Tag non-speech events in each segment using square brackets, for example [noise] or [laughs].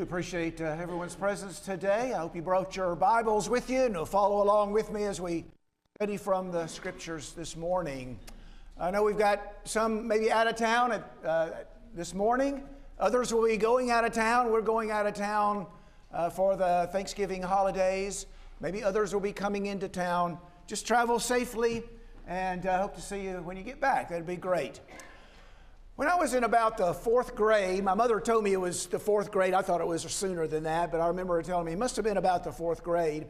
you. Appreciate uh, everyone's presence today. I hope you brought your Bibles with you and will follow along with me as we study from the scriptures this morning. I know we've got some maybe out of town at, uh, this morning. Others will be going out of town. We're going out of town uh, for the Thanksgiving holidays. Maybe others will be coming into town. Just travel safely and I uh, hope to see you when you get back. That'd be great. When I was in about the fourth grade, my mother told me it was the fourth grade. I thought it was sooner than that, but I remember her telling me it must have been about the fourth grade.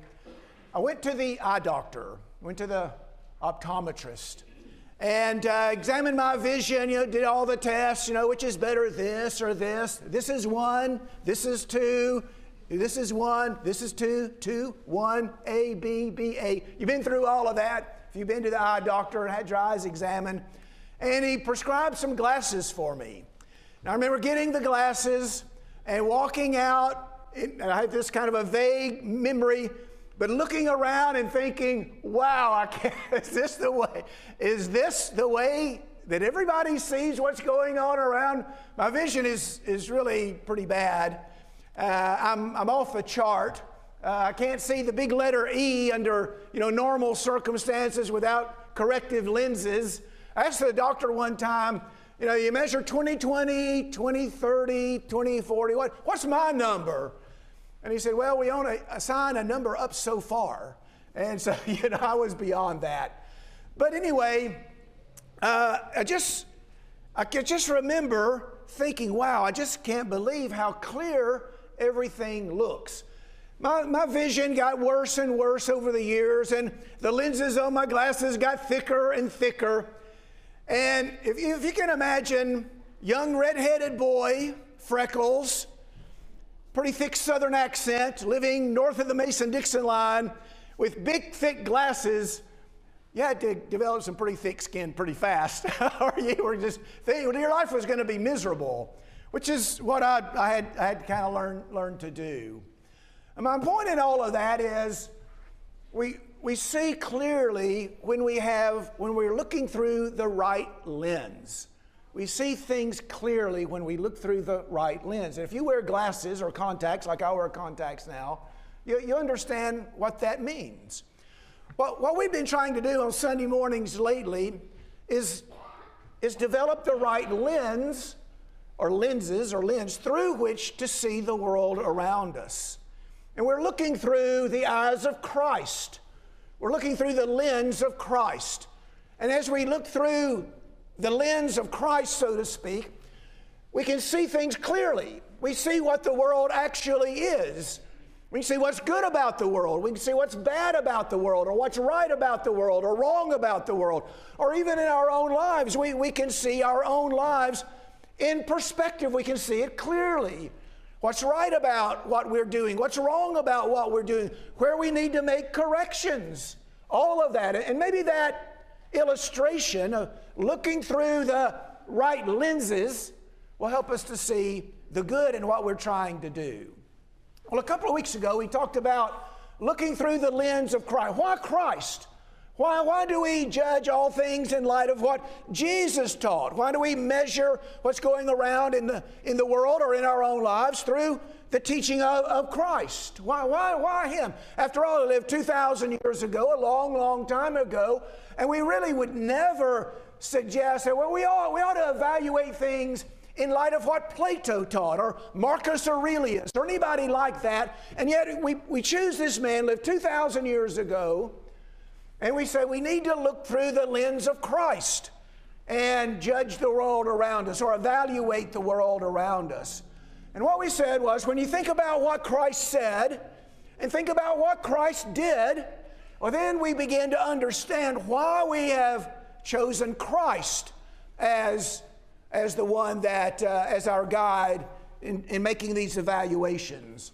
I went to the eye doctor, went to the optometrist, and uh, examined my vision, you know, did all the tests, you know, which is better, this or this. This is one, this is two, this is one, this is two, two, one, A, B, B, A. You've been through all of that. If you've been to the eye doctor and had your eyes examined, and he prescribed some glasses for me. Now, I remember getting the glasses and walking out, and I have this kind of a vague memory, but looking around and thinking, wow, I can't, [laughs] is this the way? Is this the way that everybody sees what's going on around? My vision is, is really pretty bad. Uh, I'm, I'm off the chart. Uh, I can't see the big letter E under you know, normal circumstances without corrective lenses. I asked the doctor one time, you know, you measure 2020, 2030, 2040, what, what's my number? And he said, well, we only assign a number up so far. And so, [laughs] you know, I was beyond that. But anyway, uh, I just, I can just remember thinking, wow, I just can't believe how clear everything looks. My, my vision got worse and worse over the years, and the lenses on my glasses got thicker and thicker. And if you, if you can imagine, young redheaded boy, freckles, pretty thick southern accent, living north of the Mason Dixon line with big, thick glasses, you had to develop some pretty thick skin pretty fast, [laughs] or you were just thinking your life was going to be miserable, which is what I, I had, I had kind of learned, learned to do. And my point in all of that is we, we see clearly when we have when we're looking through the right lens. We see things clearly when we look through the right lens. And if you wear glasses or contacts like i wear contacts now you, you understand what that means. What, what we've been trying to do on sunday mornings lately is is develop the right lens or lenses or lens through which to see the world around us. And we're looking through the eyes of christ we're looking through the lens of Christ. And as we look through the lens of Christ, so to speak, we can see things clearly. We see what the world actually is. We can see what's good about the world. We can see what's bad about the world, or what's right about the world, or wrong about the world. Or even in our own lives, we, we can see our own lives in perspective. We can see it clearly. What's right about what we're doing? What's wrong about what we're doing? Where we need to make corrections? All of that. And maybe that illustration of looking through the right lenses will help us to see the good in what we're trying to do. Well, a couple of weeks ago, we talked about looking through the lens of Christ. Why Christ? Why, why do we judge all things in light of what Jesus taught? Why do we measure what's going around in the, in the world or in our own lives through the teaching of, of Christ? Why, why, why Him? After all, He lived 2,000 years ago, a long, long time ago, and we really would never suggest that, well, we ought, we ought to evaluate things in light of what Plato taught or Marcus Aurelius or anybody like that. And yet we, we choose this man, lived 2,000 years ago, and we say we need to look through the lens of Christ and judge the world around us or evaluate the world around us. And what we said was when you think about what Christ said and think about what Christ did, well, then we begin to understand why we have chosen Christ as, as the one that, uh, as our guide in, in making these evaluations.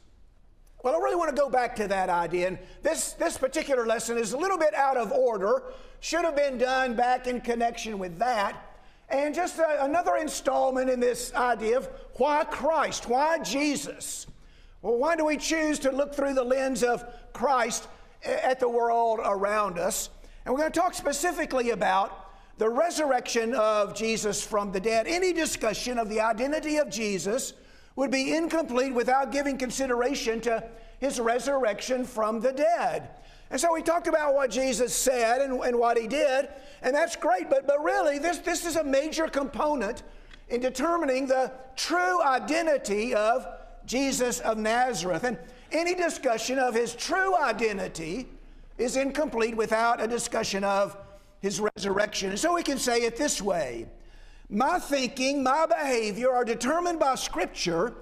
Well, I really want to go back to that idea. And this, this particular lesson is a little bit out of order, should have been done back in connection with that. And just a, another installment in this idea of why Christ? Why Jesus? Well, why do we choose to look through the lens of Christ at the world around us? And we're going to talk specifically about the resurrection of Jesus from the dead. Any discussion of the identity of Jesus would be incomplete without giving consideration to his resurrection from the dead. And so we talked about what Jesus said and, and what he did, and that's great, but, but really, this, this is a major component in determining the true identity of Jesus of Nazareth. And any discussion of his true identity is incomplete without a discussion of his resurrection. And so we can say it this way My thinking, my behavior are determined by Scripture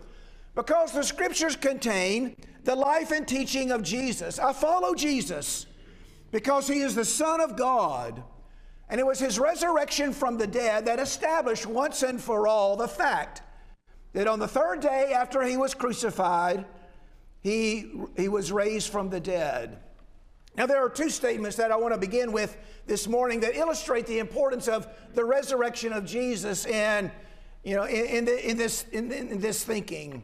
because the Scriptures contain the life and teaching of Jesus. I follow Jesus because he is the Son of God. And it was his resurrection from the dead that established once and for all the fact that on the third day after he was crucified, he, he was raised from the dead. Now, there are two statements that I want to begin with this morning that illustrate the importance of the resurrection of Jesus in, you know, in, in, the, in this, in, in this thinking.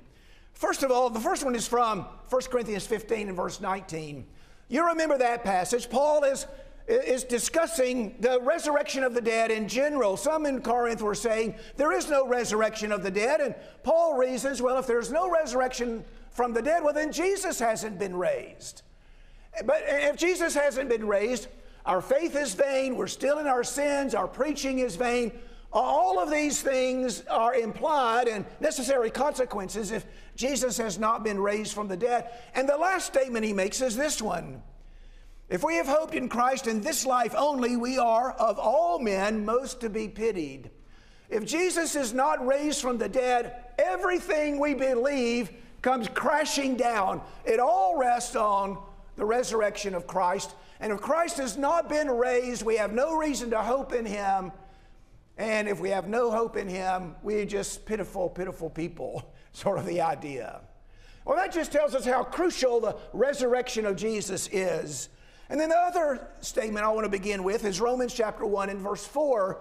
First of all, the first one is from 1 Corinthians 15 and verse 19. You remember that passage. Paul is, is discussing the resurrection of the dead in general. Some in Corinth were saying there is no resurrection of the dead. And Paul reasons, well, if there's no resurrection from the dead, well, then Jesus hasn't been raised. But if Jesus hasn't been raised, our faith is vain, we're still in our sins, our preaching is vain. All of these things are implied and necessary consequences if Jesus has not been raised from the dead. And the last statement he makes is this one If we have hoped in Christ in this life only, we are of all men most to be pitied. If Jesus is not raised from the dead, everything we believe comes crashing down. It all rests on the resurrection of Christ. And if Christ has not been raised, we have no reason to hope in him. And if we have no hope in him, we're just pitiful, pitiful people, [laughs] sort of the idea. Well, that just tells us how crucial the resurrection of Jesus is. And then the other statement I want to begin with is Romans chapter 1 and verse 4,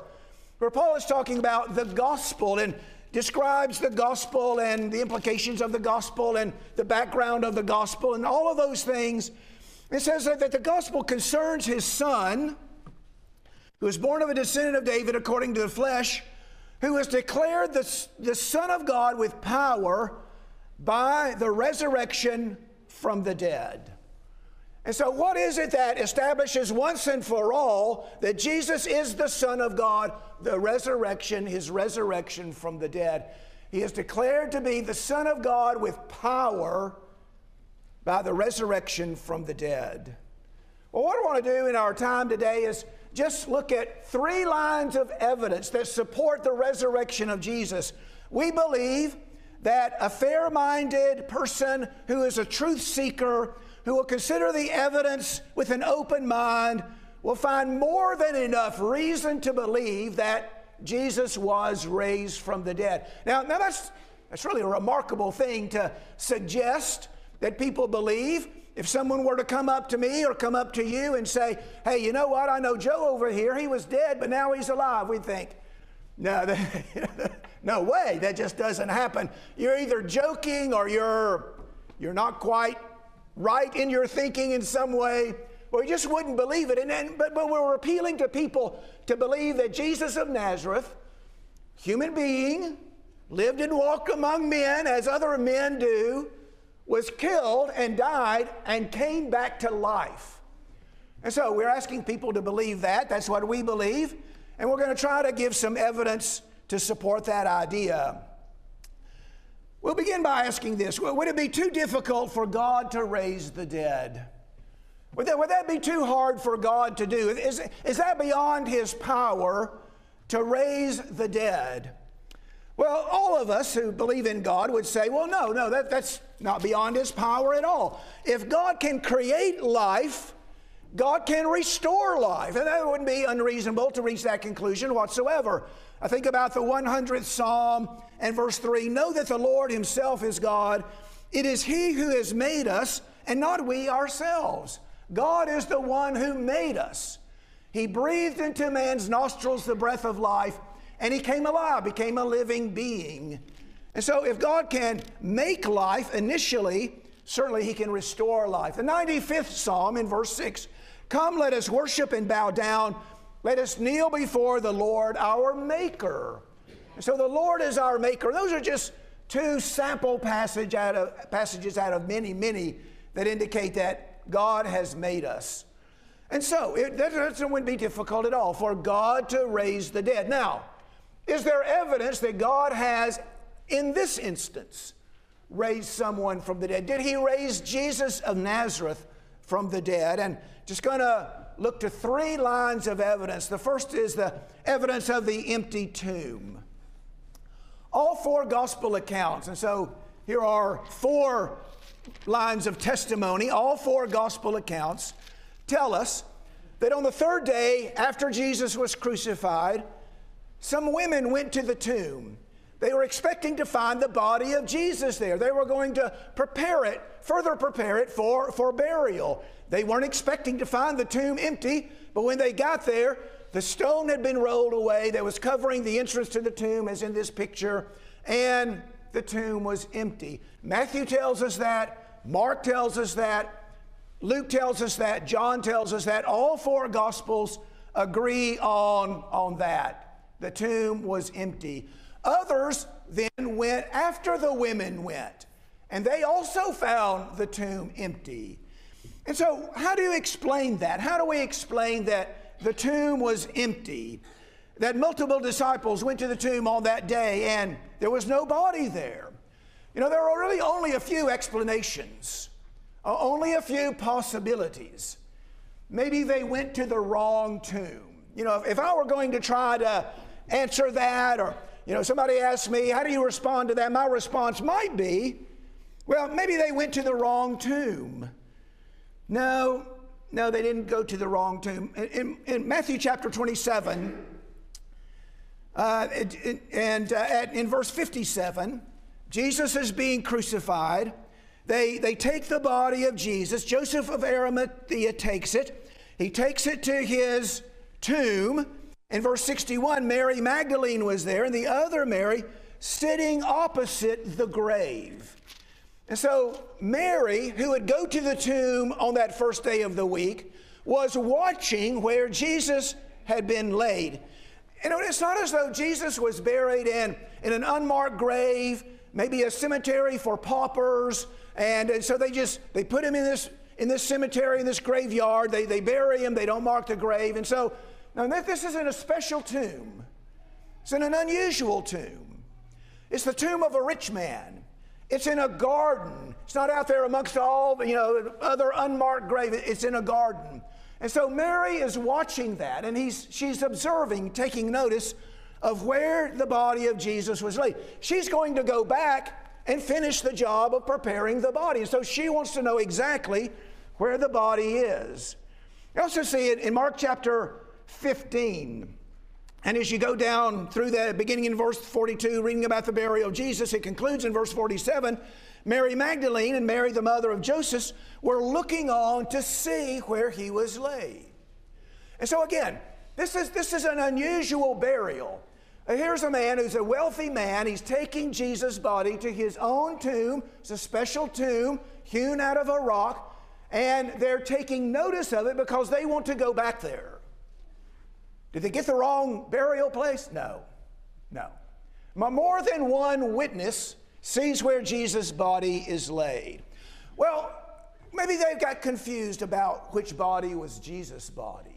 where Paul is talking about the gospel. And describes the gospel and the implications of the gospel and the background of the gospel and all of those things. It says that the gospel concerns his son, who was born of a descendant of David according to the flesh, who was declared the, the Son of God with power by the resurrection from the dead. And so, what is it that establishes once and for all that Jesus is the Son of God, the resurrection, his resurrection from the dead? He is declared to be the Son of God with power by the resurrection from the dead. Well, what I want to do in our time today is just look at three lines of evidence that support the resurrection of Jesus. We believe that a fair minded person who is a truth seeker who will consider the evidence with an open mind will find more than enough reason to believe that Jesus was raised from the dead. Now, now that's, that's really a remarkable thing to suggest that people believe. If someone were to come up to me or come up to you and say, hey, you know what? I know Joe over here. He was dead, but now he's alive. We'd think, no, [laughs] no way. That just doesn't happen. You're either joking or you're, you're not quite right in your thinking in some way, or you just wouldn't believe it. And, and, but, but we're appealing to people to believe that Jesus of Nazareth, human being, lived and walked among men as other men do, was killed and died and came back to life. And so we're asking people to believe that. That's what we believe. And we're going to try to give some evidence to support that idea. We'll begin by asking this Would it be too difficult for God to raise the dead? Would that, would that be too hard for God to do? Is, is that beyond His power to raise the dead? Well, all of us who believe in God would say, well, no, no, that, that's not beyond His power at all. If God can create life, God can restore life. And that wouldn't be unreasonable to reach that conclusion whatsoever. I think about the 100th Psalm and verse 3 Know that the Lord Himself is God. It is He who has made us and not we ourselves. God is the one who made us. He breathed into man's nostrils the breath of life, and he came alive, became a living being. And so, if God can make life initially, certainly he can restore life. The 95th Psalm in verse 6 Come, let us worship and bow down. Let us kneel before the Lord our Maker. And so the Lord is our Maker. Those are just two sample passage out of, passages out of many, many that indicate that God has made us. And so it, that, that wouldn't be difficult at all for God to raise the dead. Now, is there evidence that God has, in this instance, raised someone from the dead? Did he raise Jesus of Nazareth from the dead? And just going to look to three lines of evidence. The first is the evidence of the empty tomb. All four gospel accounts, and so here are four lines of testimony, all four gospel accounts tell us that on the third day after Jesus was crucified, some women went to the tomb. They were expecting to find the body of Jesus there. They were going to prepare it, further prepare it for, for burial. They weren't expecting to find the tomb empty, but when they got there, the stone had been rolled away that was covering the entrance to the tomb, as in this picture, and the tomb was empty. Matthew tells us that, Mark tells us that, Luke tells us that, John tells us that. All four Gospels agree on, on that. The tomb was empty. Others then went after the women went, and they also found the tomb empty. And so, how do you explain that? How do we explain that the tomb was empty? That multiple disciples went to the tomb on that day and there was no body there. You know, there are really only a few explanations, uh, only a few possibilities. Maybe they went to the wrong tomb. You know, if, if I were going to try to answer that, or, you know, somebody asked me, how do you respond to that? My response might be, well, maybe they went to the wrong tomb. No, no, they didn't go to the wrong tomb. In, in, in Matthew chapter 27, uh, it, it, and uh, at, in verse 57, Jesus is being crucified. They, they take the body of Jesus. Joseph of Arimathea takes it. He takes it to his tomb. In verse 61, Mary Magdalene was there, and the other Mary sitting opposite the grave. And so, Mary, who would go to the tomb on that first day of the week, was watching where Jesus had been laid. Know, it's not as though Jesus was buried in, in an unmarked grave maybe a cemetery for paupers. And, and so they just, they put him in this, in this cemetery, in this graveyard. They, they bury him, they don't mark the grave. And so, now this isn't a special tomb. It's in an unusual tomb. It's the tomb of a rich man. It's in a garden. It's not out there amongst all, you know, other unmarked graves. It's in a garden. And so Mary is watching that and he's, she's observing, taking notice of where the body of Jesus was laid. She's going to go back and finish the job of preparing the body. And so she wants to know exactly where the body is. You also see it in Mark chapter 15. And as you go down through that, beginning in verse 42, reading about the burial of Jesus, it concludes in verse 47 Mary Magdalene and Mary, the mother of Joseph, were looking on to see where he was laid. And so, again, this is, this is an unusual burial. Uh, here's a man who's a wealthy man. He's taking Jesus' body to his own tomb. It's a special tomb hewn out of a rock, and they're taking notice of it because they want to go back there. Did they get the wrong burial place? No, no. More than one witness sees where Jesus' body is laid. Well, maybe they got confused about which body was Jesus' body.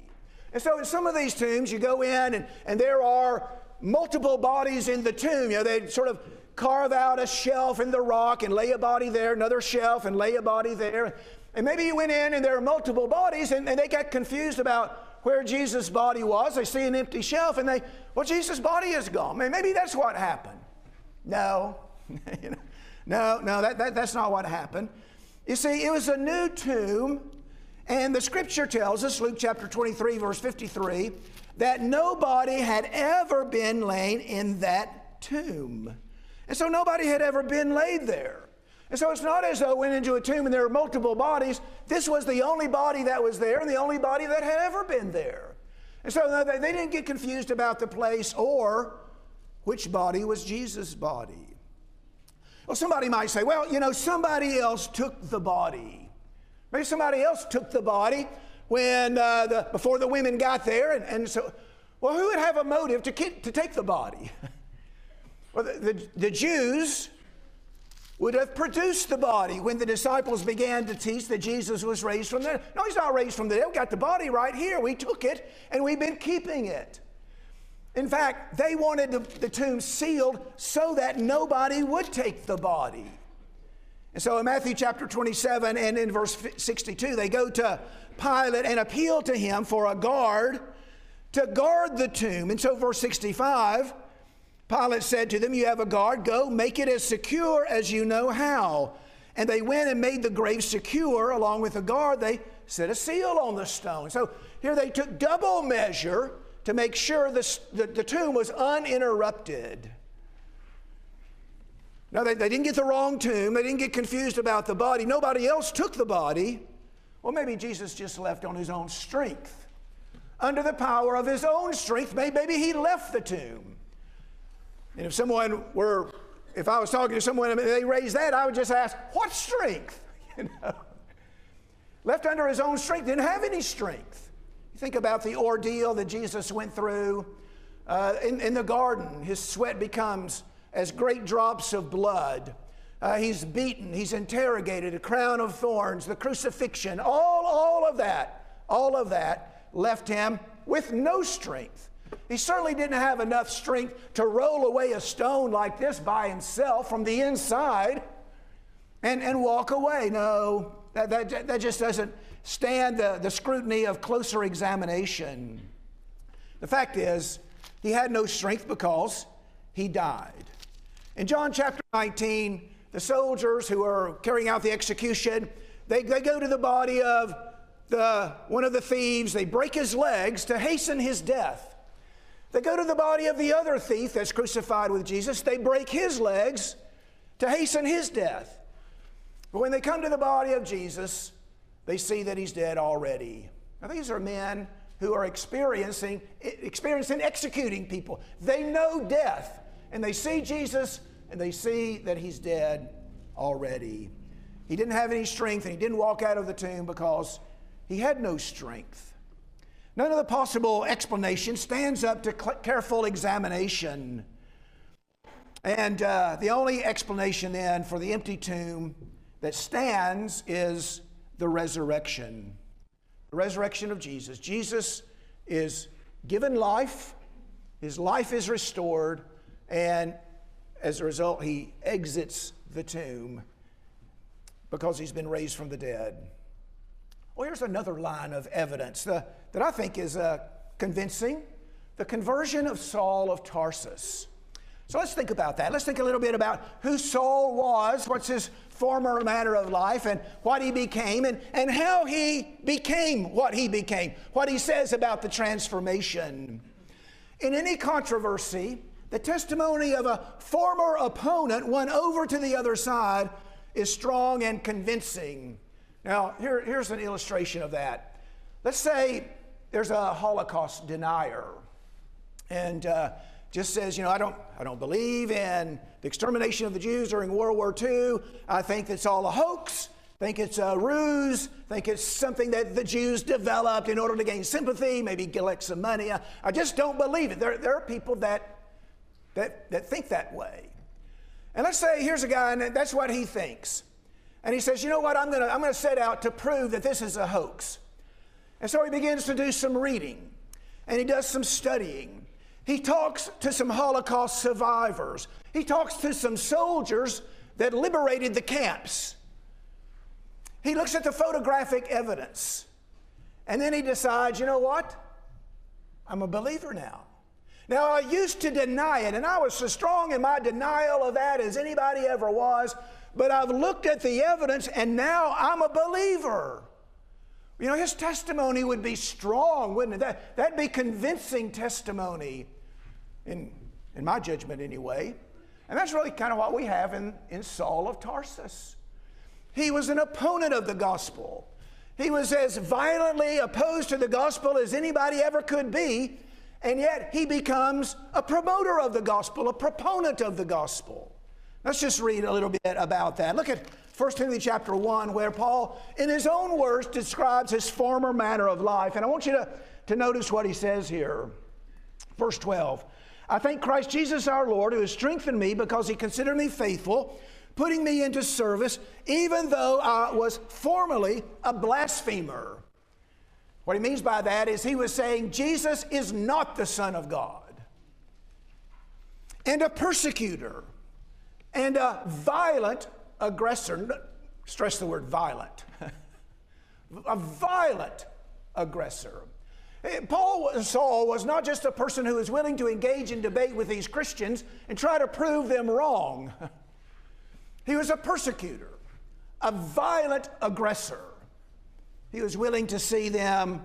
And so in some of these tombs, you go in and, and there are multiple bodies in the tomb. You know, they'd sort of carve out a shelf in the rock and lay a body there, another shelf and lay a body there. And maybe you went in and there are multiple bodies and, and they got confused about where Jesus' body was. They see an empty shelf and they, well, Jesus' body is gone. Maybe that's what happened. No, [laughs] no, no, that, that, that's not what happened. You see, it was a new tomb, and the scripture tells us, Luke chapter 23, verse 53, that nobody had ever been laid in that tomb. And so nobody had ever been laid there. And so it's not as though it went into a tomb and there were multiple bodies. This was the only body that was there and the only body that had ever been there. And so they didn't get confused about the place or which body was Jesus' body. Well, somebody might say, well, you know, somebody else took the body. Maybe somebody else took the body when uh, the, before the women got there. And, and so, well, who would have a motive to, to take the body? [laughs] well, the, the, the Jews would have produced the body when the disciples began to teach that Jesus was raised from the dead. No, he's not raised from the dead. We got the body right here. We took it and we've been keeping it. In fact, they wanted the, the tomb sealed so that nobody would take the body. And so in Matthew chapter 27 and in verse 62, they go to Pilate and appeal to him for a guard to guard the tomb. And so, verse 65, Pilate said to them, You have a guard, go make it as secure as you know how. And they went and made the grave secure along with the guard. They set a seal on the stone. So here they took double measure to make sure the, the, the tomb was uninterrupted. Now, they, they didn't get the wrong tomb. They didn't get confused about the body. Nobody else took the body. Well, maybe Jesus just left on his own strength. Under the power of his own strength, maybe he left the tomb. And if someone were, if I was talking to someone and they raised that, I would just ask, what strength? [laughs] You know? Left under his own strength, didn't have any strength. You think about the ordeal that Jesus went through uh, in, in the garden. His sweat becomes as great drops of blood. Uh, he's beaten, he's interrogated, a crown of thorns, the crucifixion, all, all of that, all of that left him with no strength. He certainly didn't have enough strength to roll away a stone like this by himself from the inside and, and walk away. No, that, that, that just doesn't stand the, the scrutiny of closer examination. The fact is, he had no strength because he died. In John chapter 19, the soldiers who are carrying out the execution, they, they go to the body of the, one of the thieves, they break his legs to hasten his death. They go to the body of the other thief that's crucified with Jesus. They break his legs to hasten his death. But when they come to the body of Jesus, they see that he's dead already. Now, these are men who are experiencing, experiencing executing people. They know death, and they see Jesus and they see that he's dead already. He didn't have any strength, and he didn't walk out of the tomb because he had no strength. None of the possible explanation stands up to careful examination. And uh, the only explanation then for the empty tomb that stands is the resurrection. The resurrection of Jesus. Jesus is given life, his life is restored, and as a result, he exits the tomb because he's been raised from the dead. Well, here's another line of evidence the, that I think is uh, convincing the conversion of Saul of Tarsus. So let's think about that. Let's think a little bit about who Saul was, what's his former manner of life, and what he became, and, and how he became what he became, what he says about the transformation. In any controversy, the testimony of a former opponent won over to the other side is strong and convincing. Now, here, here's an illustration of that. Let's say there's a Holocaust denier and uh, just says, you know, I don't, I don't believe in the extermination of the Jews during World War II. I think it's all a hoax. Think it's a ruse. Think it's something that the Jews developed in order to gain sympathy, maybe collect some money. I, I just don't believe it. There, there are people that, that, that think that way. And let's say here's a guy, and that's what he thinks. And he says, You know what? I'm going to I'm to set out to prove that this is a hoax. And so he begins to do some reading and he does some studying. He talks to some Holocaust survivors, he talks to some soldiers that liberated the camps. He looks at the photographic evidence and then he decides, You know what? I'm a believer now. Now, I used to deny it, and I was so strong in my denial of that as anybody ever was but I've looked at the evidence and now I'm a believer. You know, his testimony would be strong, wouldn't it? That, that'd be convincing testimony, in, in my judgment anyway. And that's really kind of what we have in, in Saul of Tarsus. He was an opponent of the gospel. He was as violently opposed to the gospel as anybody ever could be, and yet he becomes a promoter of the gospel, a proponent of the gospel. Let's just read a little bit about that. Look at 1 Timothy chapter 1, where Paul, in his own words, describes his former manner of life. And I want you to, to notice what he says here. Verse 12 I thank Christ Jesus our Lord, who has strengthened me because he considered me faithful, putting me into service, even though I was formerly a blasphemer. What he means by that is he was saying Jesus is not the Son of God, and a persecutor, and a violent aggressor. Stress the word violent. [laughs] a violent aggressor. Eh, Paul Saul was not just a person who was willing to engage in debate with these Christians and try to prove them wrong. [laughs] He was a persecutor, a violent aggressor. He was willing to see them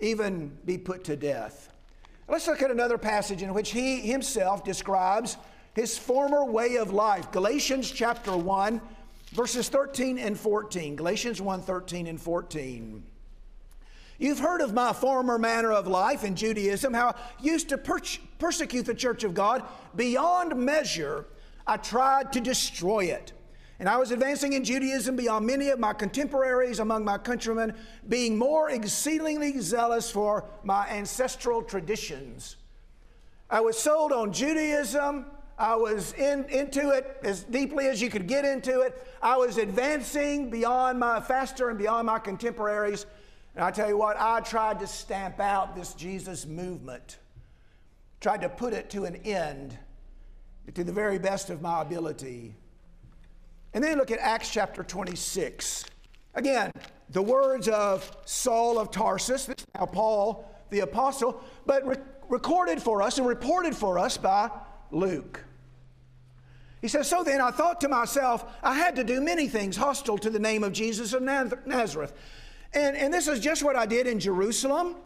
even be put to death. Let's look at another passage in which he himself describes his former way of life. Galatians chapter 1, verses 13 and 14. Galatians 1 13 and 14. You've heard of my former manner of life in Judaism, how I used to per- persecute the church of God beyond measure. I tried to destroy it. And I was advancing in Judaism beyond many of my contemporaries among my countrymen, being more exceedingly zealous for my ancestral traditions. I was sold on Judaism. I was in, into it as deeply as you could get into it. I was advancing beyond my faster and beyond my contemporaries. And I tell you what, I tried to stamp out this Jesus movement, tried to put it to an end to the very best of my ability. And then look at Acts chapter 26. Again, the words of Saul of Tarsus, now Paul the apostle, but re- recorded for us and reported for us by Luke. He says, So then I thought to myself, I had to do many things hostile to the name of Jesus of Nazareth. And, and this is just what I did in Jerusalem.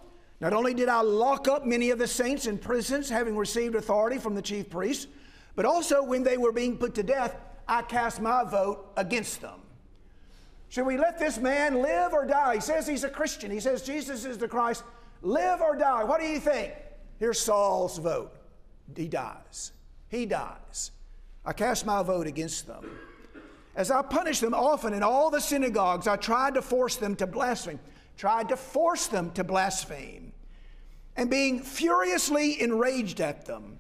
Not only did I lock up many of the saints in prisons, having received authority from the chief priests, but also when they were being put to death, I cast my vote against them. Should we let this man live or die? He says he's a Christian. He says Jesus is the Christ. Live or die? What do you think? Here's Saul's vote. He dies. He dies. I cast my vote against them. As I punished them often in all the synagogues, I tried to force them to blaspheme, tried to force them to blaspheme. And being furiously enraged at them,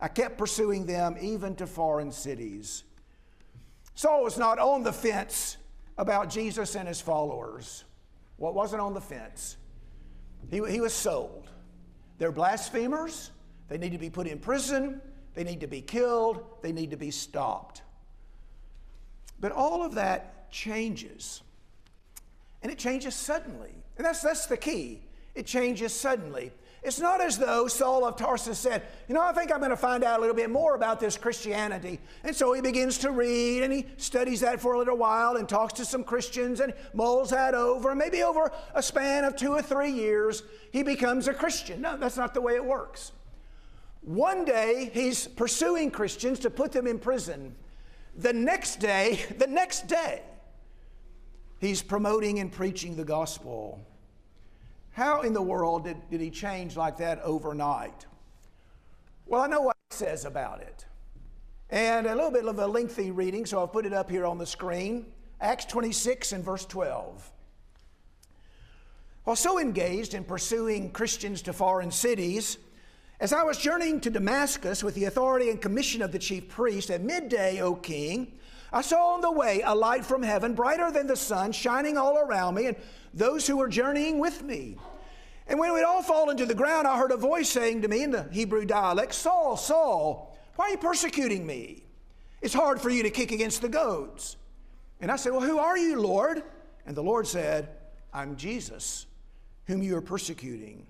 I kept pursuing them even to foreign cities. Saul was not on the fence about Jesus and his followers. What well, wasn't on the fence? He, he was sold. They're blasphemers. They need to be put in prison. They need to be killed. They need to be stopped. But all of that changes. And it changes suddenly. And that's, that's the key. It changes suddenly. It's not as though Saul of Tarsus said, You know, I think I'm going to find out a little bit more about this Christianity. And so he begins to read and he studies that for a little while and talks to some Christians and mulls that over. And maybe over a span of two or three years, he becomes a Christian. No, that's not the way it works. One day, he's pursuing Christians to put them in prison. The next day, [laughs] the next day, he's promoting and preaching the gospel. How in the world did, did he change like that overnight? Well, I know what he says about it. And a little bit of a lengthy reading, so I'll put it up here on the screen. Acts 26 and verse 12. While so engaged in pursuing Christians to foreign cities, as I was journeying to Damascus with the authority and commission of the chief priest at midday, O king, I saw on the way a light from heaven, brighter than the sun, shining all around me and those who were journeying with me. And when we'd all fallen to the ground, I heard a voice saying to me in the Hebrew dialect, Saul, Saul, why are you persecuting me? It's hard for you to kick against the goads. And I said, Well, who are you, Lord? And the Lord said, I'm Jesus, whom you are persecuting.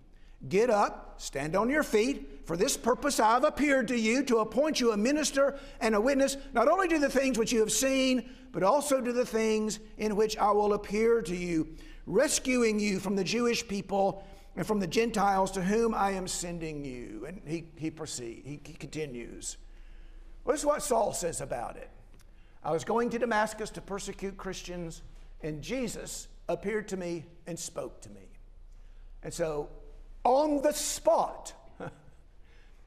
Get up, stand on your feet. For this purpose I have appeared to you to appoint you a minister and a witness, not only to the things which you have seen, but also to the things in which I will appear to you, rescuing you from the Jewish people and from the Gentiles to whom I am sending you. And he, he proceeds, he, he continues. Well, this is what Saul says about it. I was going to Damascus to persecute Christians, and Jesus appeared to me and spoke to me. And so on the spot, [laughs]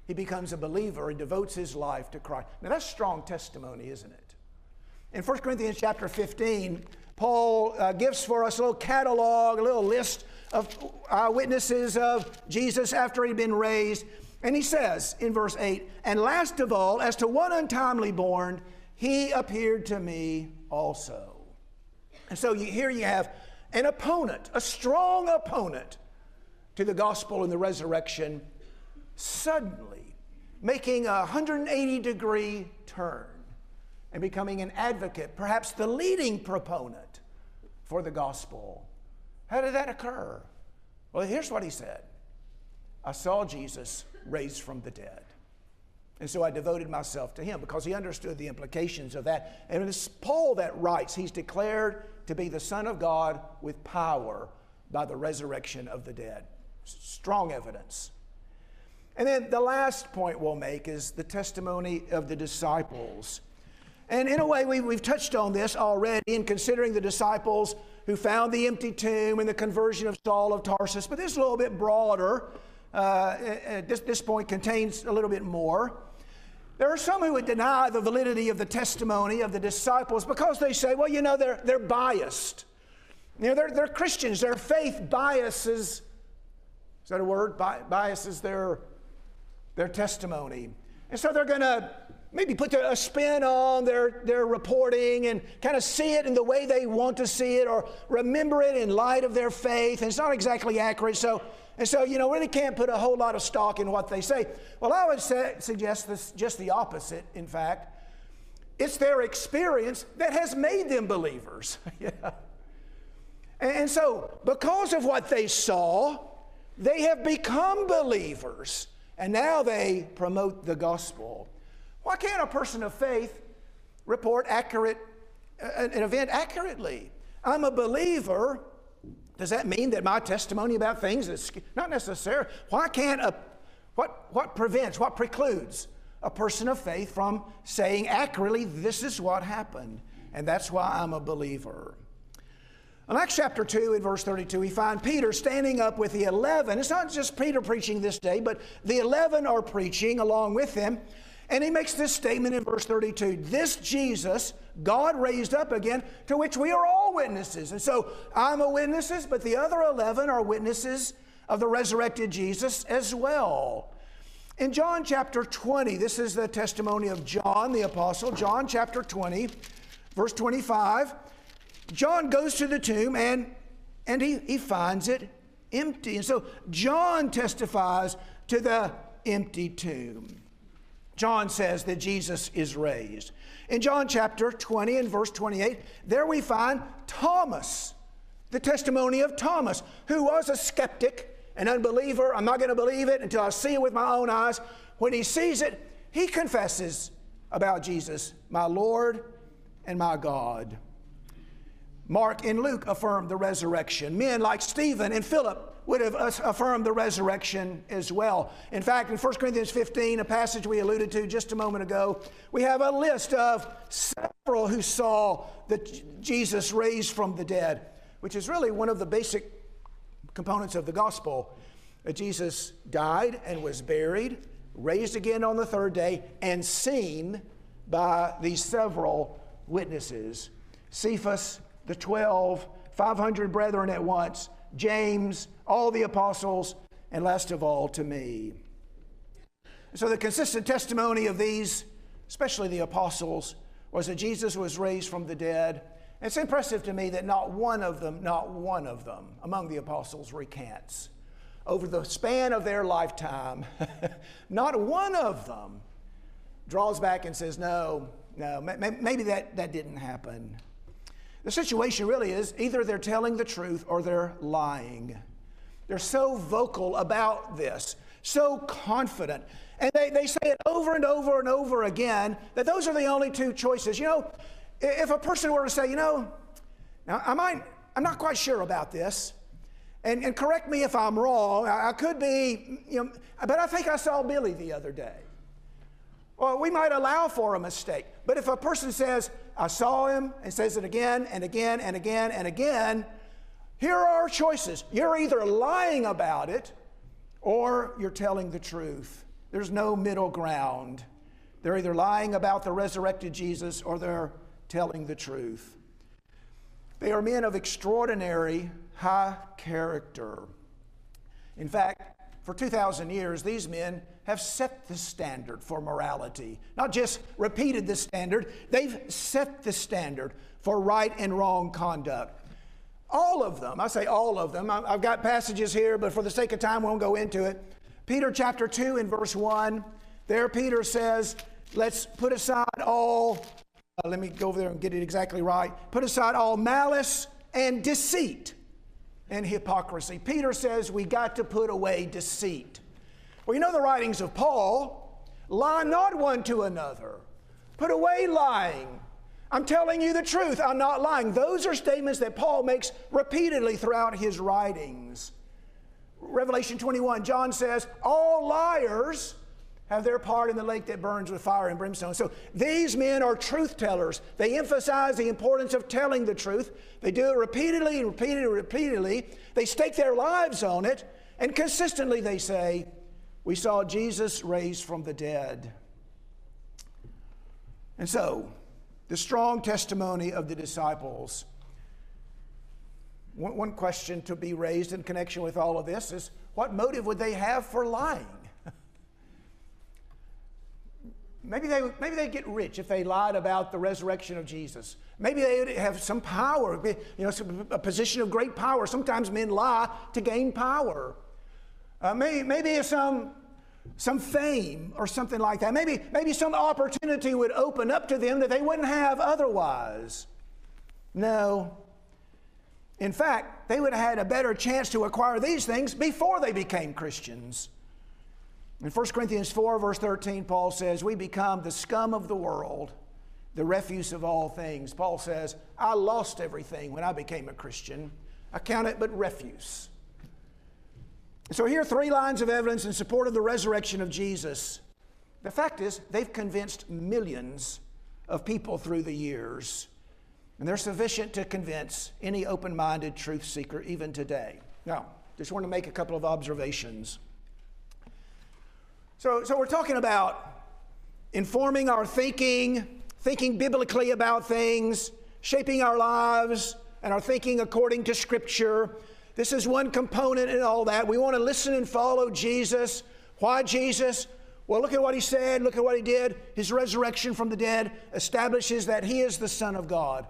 he becomes a believer and devotes his life to Christ. Now, that's strong testimony, isn't it? In 1 Corinthians chapter 15, Paul uh, gives for us a little catalog, a little list of eyewitnesses of Jesus after he'd been raised. And he says in verse 8, And last of all, as to one untimely born, he appeared to me also. And so you, here you have an opponent, a strong opponent to the gospel and the resurrection, suddenly making a 180 degree turn and becoming an advocate, perhaps the leading proponent for the gospel. How did that occur? Well, here's what he said I saw Jesus raised from the dead. And so I devoted myself to him because he understood the implications of that. And it's Paul that writes, he's declared to be the Son of God with power by the resurrection of the dead. Strong evidence. And then the last point we'll make is the testimony of the disciples. And in a way, we, have touched on this already in considering the disciples who found the empty tomb and the conversion of Saul of Tarsus, but this is a little bit broader. Uh, at this, this point contains a little bit more. There are some who would deny the validity of the testimony of the disciples because they say, well, you know, they're, they're biased. You know, they're, they're Christians. Their faith biases, is that a word? Bi- biases their, their testimony. And so they're going to maybe put a spin on their, their reporting and kind of see it in the way they want to see it or remember it in light of their faith. And it's not exactly accurate. So and so, you know, really can't put a whole lot of stock in what they say. Well, I would say, suggest this just the opposite, in fact. It's their experience that has made them believers. [laughs] yeah. And so, because of what they saw, they have become believers. And now they promote the gospel. Why can't a person of faith report accurate, uh, an event accurately? I'm a believer does that mean that my testimony about things is not necessary? Why can't a what what prevents, what precludes a person of faith from saying accurately, this is what happened, and that's why I'm a believer? In Acts chapter 2, in verse 32, we find Peter standing up with the 11. It's not just Peter preaching this day, but the 11 are preaching along with him. And he makes this statement in verse 32 This Jesus, God raised up again, to which we are all witnesses. And so I'm a witness, but the other 11 are witnesses of the resurrected Jesus as well. In John chapter 20, this is the testimony of John the apostle, John chapter 20, verse 25. John goes to the tomb and, and he, he finds it empty. And so John testifies to the empty tomb. John says that Jesus is raised. In John chapter 20 and verse 28, there we find Thomas, the testimony of Thomas, who was a skeptic, an unbeliever. I'm not going to believe it until I see it with my own eyes. When he sees it, he confesses about Jesus, my Lord and my God. Mark and Luke affirmed the resurrection. Men like Stephen and Philip would have affirmed the resurrection as well. In fact, in 1 Corinthians 15, a passage we alluded to just a moment ago, we have a list of several who saw that Jesus raised from the dead, which is really one of the basic components of the gospel. That Jesus died and was buried, raised again on the third day, and seen by these several witnesses Cephas, the 12, 500 brethren at once, James, all the apostles, and last of all to me. So, the consistent testimony of these, especially the apostles, was that Jesus was raised from the dead. It's impressive to me that not one of them, not one of them among the apostles recants. Over the span of their lifetime, [laughs] not one of them draws back and says, No, no, maybe that, that didn't happen. The situation really is either they're telling the truth or they're lying. They're so vocal about this, so confident. And they, they say it over and over and over again that those are the only two choices. You know, if a person were to say, you know, now I might, I'm not quite sure about this, and, and correct me if I'm wrong, I, I could be, you know, but I think I saw Billy the other day. Well, we might allow for a mistake. But if a person says, I saw him, and says it again and again and again and again, here are our choices. You're either lying about it or you're telling the truth. There's no middle ground. They're either lying about the resurrected Jesus or they're telling the truth. They are men of extraordinary high character. In fact, for 2,000 years, these men have set the standard for morality. Not just repeated the standard, they've set the standard for right and wrong conduct. All of them, I say all of them. I've got passages here, but for the sake of time, we won't go into it. Peter chapter 2 in verse 1, there Peter says, Let's put aside all, uh, let me go over there and get it exactly right. Put aside all malice and deceit and hypocrisy. Peter says we got to put away deceit. Well, you know the writings of Paul lie not one to another. Put away lying. I'm telling you the truth, I'm not lying. Those are statements that Paul makes repeatedly throughout his writings. Revelation 21, John says, All liars have their part in the lake that burns with fire and brimstone. So these men are truth tellers. They emphasize the importance of telling the truth. They do it repeatedly and repeatedly and repeatedly. They stake their lives on it, and consistently they say, We saw Jesus raised from the dead. And so, the strong testimony of the disciples. One, question to be raised in connection with all of this is what motive would they have for lying? [laughs] Maybe they maybe they'd get rich if they lied about the resurrection of Jesus. Maybe they would have some power, you know, a position of great power. Sometimes men lie to gain power. Uh, maybe, maybe some, some fame or something like that. Maybe, maybe some opportunity would open up to them that they wouldn't have otherwise. No. In fact, they would have had a better chance to acquire these things before they became Christians. In 1 Corinthians 4, verse 13, Paul says, We become the scum of the world, the refuse of all things. Paul says, I lost everything when I became a Christian. I count it but refuse. So here are three lines of evidence in support of the resurrection of Jesus. The fact is, they've convinced millions of people through the years, and they're sufficient to convince any open minded truth seeker even today. Now, just want to make a couple of observations. So, so we're talking about informing our thinking, thinking biblically about things, shaping our lives and our thinking according to Scripture. This is one component in all that. We want to listen and follow Jesus. Why Jesus? Well, look at what he said, look at what he did. His resurrection from the dead establishes that he is the Son of God.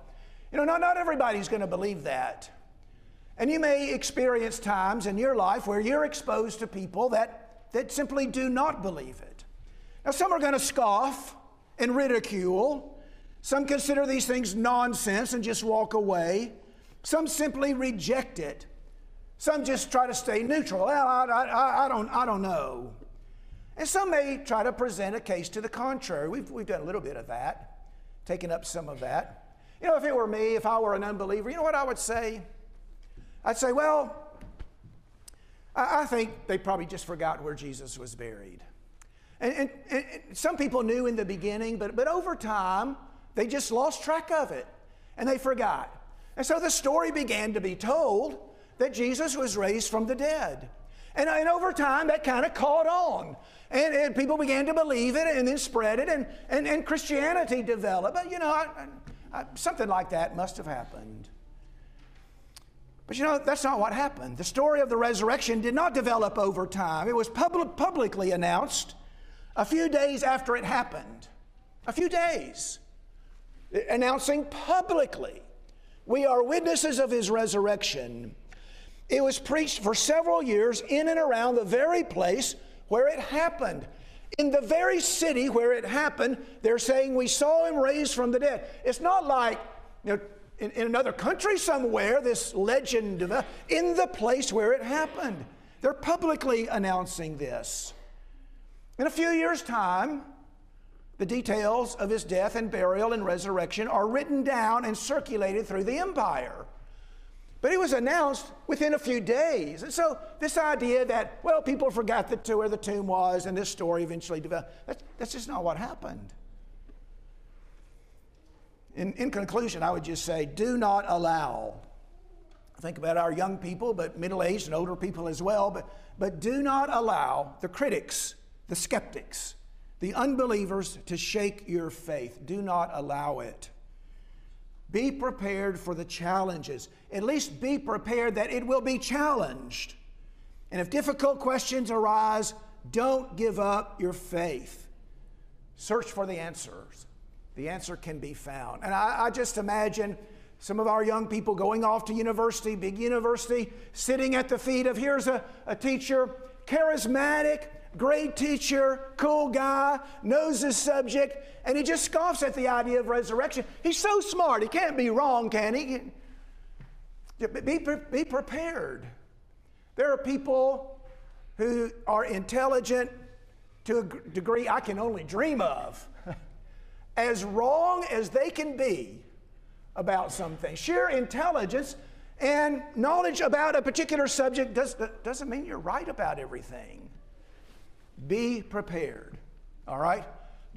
You know, not, not everybody's going to believe that. And you may experience times in your life where you're exposed to people that that simply do not believe it. Now, some are going to scoff and ridicule. Some consider these things nonsense and just walk away. Some simply reject it. Some just try to stay neutral. Well, I, I, I, don't, I don't know. And some may try to present a case to the contrary. We've, we've done a little bit of that, taken up some of that. You know, if it were me, if I were an unbeliever, you know what I would say? I'd say, well, I, I think they probably just forgot where Jesus was buried. And, and, and, some people knew in the beginning, but, but over time, they just lost track of it and they forgot. And so the story began to be told that Jesus was raised from the dead. And, and over time, that kind of caught on. And, and, people began to believe it and then spread it, and, and, and Christianity developed. But you know, I, I, something like that must have happened. But you know, that's not what happened. The story of the resurrection did not develop over time. It was public, publicly announced a few days after it happened. A few days. Announcing publicly, we are witnesses of his resurrection. It was preached for several years in and around the very place where it happened. In the very city where it happened, they're saying we saw him raised from the dead. It's not like, you know, in, in another country somewhere, this legend uh, in the place where it happened. They're publicly announcing this. In a few years' time, the details of his death and burial and resurrection are written down and circulated through the empire. But it was announced within a few days. And so, this idea that, well, people forgot the, where the tomb was and this story eventually developed, that's, that's just not what happened. In, in conclusion, I would just say do not allow. Think about our young people, but middle aged and older people as well. But, but do not allow the critics, the skeptics, the unbelievers to shake your faith. Do not allow it. Be prepared for the challenges. At least be prepared that it will be challenged. And if difficult questions arise, don't give up your faith. Search for the answers. The answer can be found. And I, I just imagine some of our young people going off to university, big university, sitting at the feet of here's a, a teacher, charismatic, great teacher, cool guy, knows his subject, and he just scoffs at the idea of resurrection. He's so smart, he can't be wrong, can he? Be, be prepared. There are people who are intelligent to a degree I can only dream of, [laughs] as wrong as they can be about something. Sheer intelligence and knowledge about a particular subject does, doesn't mean you're right about everything. Be prepared, all right?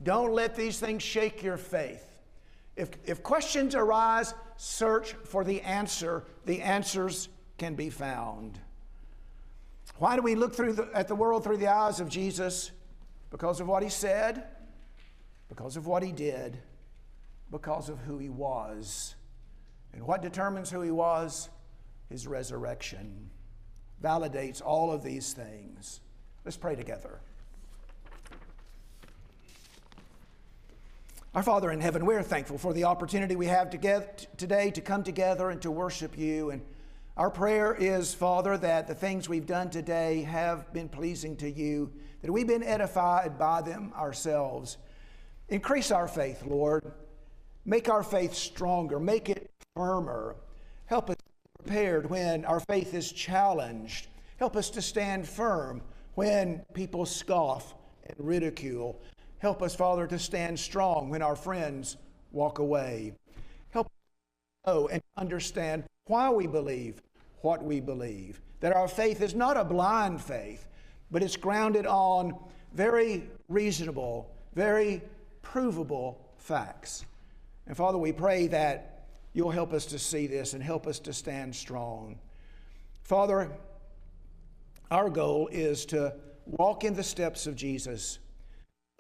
Don't let these things shake your faith. If, if questions arise, search for the answer. The answers can be found. Why do we look through the, at the world through the eyes of Jesus? Because of what he said, because of what he did, because of who he was. And what determines who he was? His resurrection. Validates all of these things. Let's pray together. Our Father in heaven, we're thankful for the opportunity we have today to come together and to worship you. And our prayer is, Father, that the things we've done today have been pleasing to you, that we've been edified by them ourselves. Increase our faith, Lord. Make our faith stronger, make it firmer. Help us be prepared when our faith is challenged. Help us to stand firm when people scoff and ridicule. Help us, Father, to stand strong when our friends walk away. Help us know and understand why we believe what we believe. That our faith is not a blind faith, but it's grounded on very reasonable, very provable facts. And Father, we pray that you'll help us to see this and help us to stand strong. Father, our goal is to walk in the steps of Jesus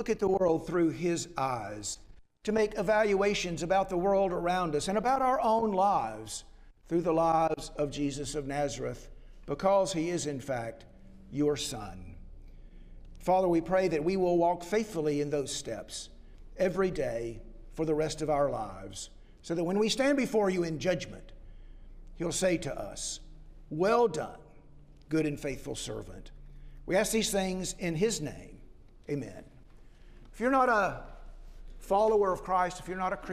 look at the world through His eyes, to make evaluations about the world around us and about our own lives through the lives of Jesus of Nazareth, because He is, in fact, your Son. Father, we pray that we will walk faithfully in those steps every day for the rest of our lives, so that when we stand before you in judgment, He'll say to us, Well done, good and faithful servant. We ask these things in His name. Amen. If you're not a follower of Christ, if you're not a Christian,